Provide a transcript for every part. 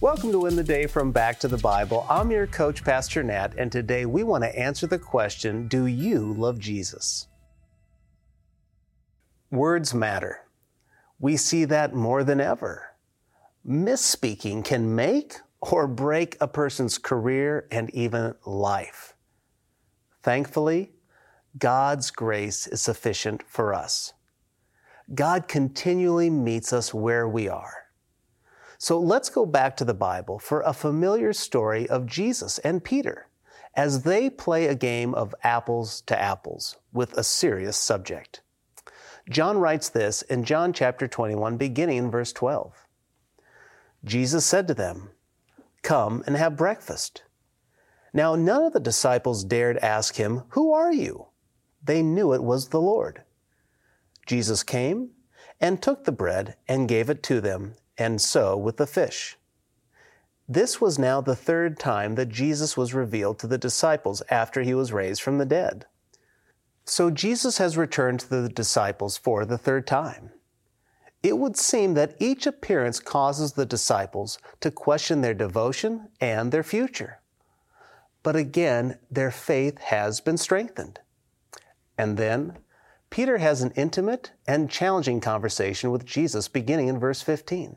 Welcome to Win the Day from Back to the Bible. I'm your coach, Pastor Nat, and today we want to answer the question Do you love Jesus? Words matter. We see that more than ever. Misspeaking can make or break a person's career and even life. Thankfully, God's grace is sufficient for us. God continually meets us where we are. So let's go back to the Bible for a familiar story of Jesus and Peter as they play a game of apples to apples with a serious subject. John writes this in John chapter 21, beginning in verse 12. Jesus said to them, Come and have breakfast. Now none of the disciples dared ask him, Who are you? They knew it was the Lord. Jesus came and took the bread and gave it to them, and so with the fish. This was now the third time that Jesus was revealed to the disciples after he was raised from the dead. So Jesus has returned to the disciples for the third time. It would seem that each appearance causes the disciples to question their devotion and their future. But again, their faith has been strengthened. And then Peter has an intimate and challenging conversation with Jesus beginning in verse 15.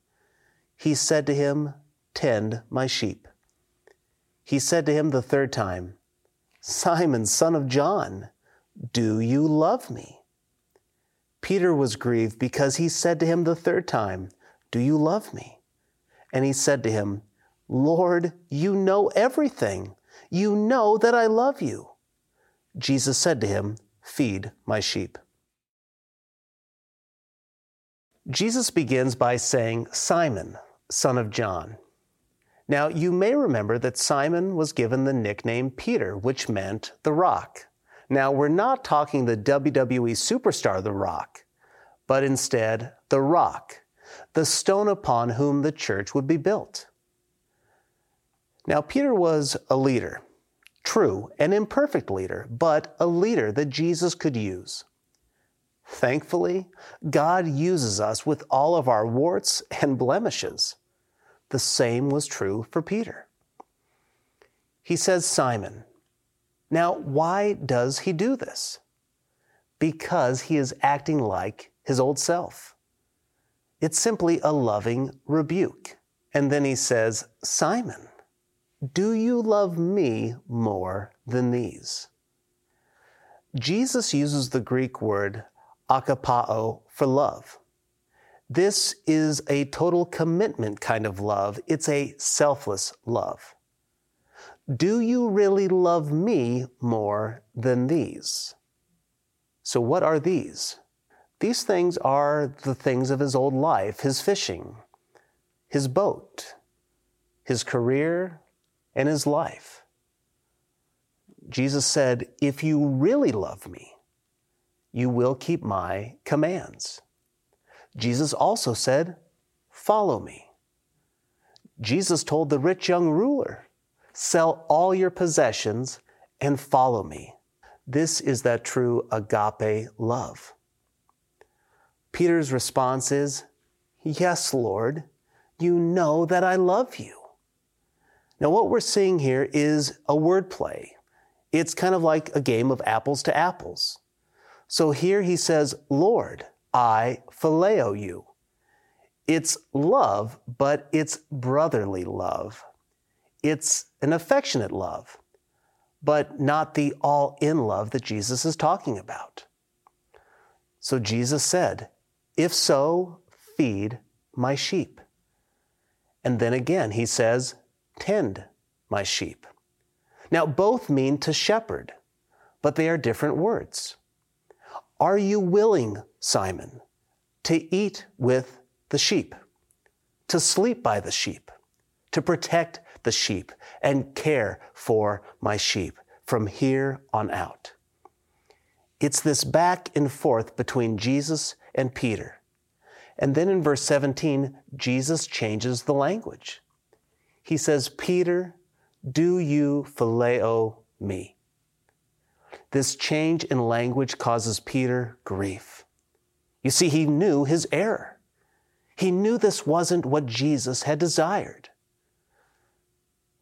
he said to him, Tend my sheep. He said to him the third time, Simon, son of John, do you love me? Peter was grieved because he said to him the third time, Do you love me? And he said to him, Lord, you know everything. You know that I love you. Jesus said to him, Feed my sheep. Jesus begins by saying, Simon, son of John. Now, you may remember that Simon was given the nickname Peter, which meant the rock. Now, we're not talking the WWE superstar The Rock, but instead the rock, the stone upon whom the church would be built. Now, Peter was a leader, true, an imperfect leader, but a leader that Jesus could use. Thankfully, God uses us with all of our warts and blemishes. The same was true for Peter. He says, Simon. Now, why does he do this? Because he is acting like his old self. It's simply a loving rebuke. And then he says, Simon, do you love me more than these? Jesus uses the Greek word agapao for love. This is a total commitment kind of love. It's a selfless love. Do you really love me more than these? So, what are these? These things are the things of his old life his fishing, his boat, his career, and his life. Jesus said, If you really love me, you will keep my commands. Jesus also said, Follow me. Jesus told the rich young ruler, Sell all your possessions and follow me. This is that true agape love. Peter's response is, Yes, Lord, you know that I love you. Now, what we're seeing here is a word play. It's kind of like a game of apples to apples. So here he says, Lord, I phileo you. It's love, but it's brotherly love. It's an affectionate love, but not the all in love that Jesus is talking about. So Jesus said, If so, feed my sheep. And then again, he says, Tend my sheep. Now, both mean to shepherd, but they are different words. Are you willing, Simon, to eat with the sheep, to sleep by the sheep, to protect the sheep, and care for my sheep from here on out. It's this back and forth between Jesus and Peter. And then in verse 17, Jesus changes the language. He says, Peter, do you phileo me? This change in language causes Peter grief. You see, he knew his error. He knew this wasn't what Jesus had desired.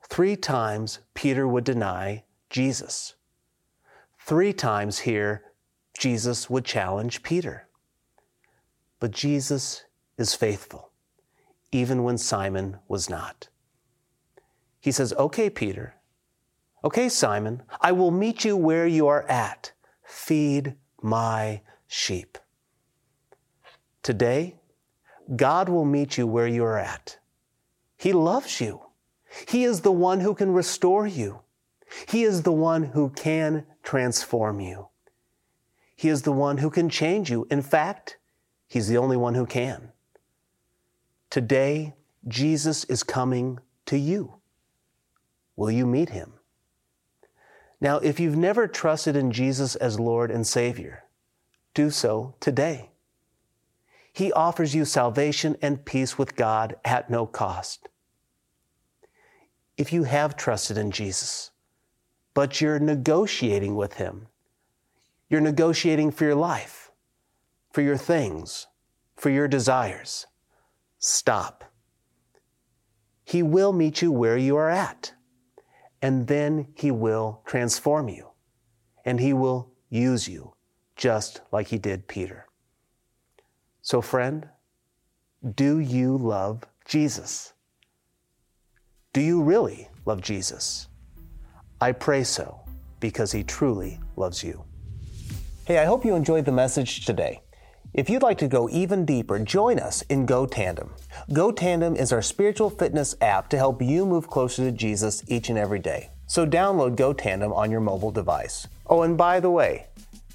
Three times Peter would deny Jesus. Three times here, Jesus would challenge Peter. But Jesus is faithful, even when Simon was not. He says, Okay, Peter. Okay, Simon, I will meet you where you are at. Feed my sheep. Today, God will meet you where you are at. He loves you. He is the one who can restore you. He is the one who can transform you. He is the one who can change you. In fact, He's the only one who can. Today, Jesus is coming to you. Will you meet Him? Now, if you've never trusted in Jesus as Lord and Savior, do so today. He offers you salvation and peace with God at no cost. If you have trusted in Jesus, but you're negotiating with Him, you're negotiating for your life, for your things, for your desires. Stop. He will meet you where you are at, and then He will transform you, and He will use you just like He did Peter. So, friend, do you love Jesus? Do you really love Jesus? I pray so because He truly loves you. Hey, I hope you enjoyed the message today. If you'd like to go even deeper, join us in Go Tandem. Go Tandem is our spiritual fitness app to help you move closer to Jesus each and every day. So download Go Tandem on your mobile device. Oh, and by the way,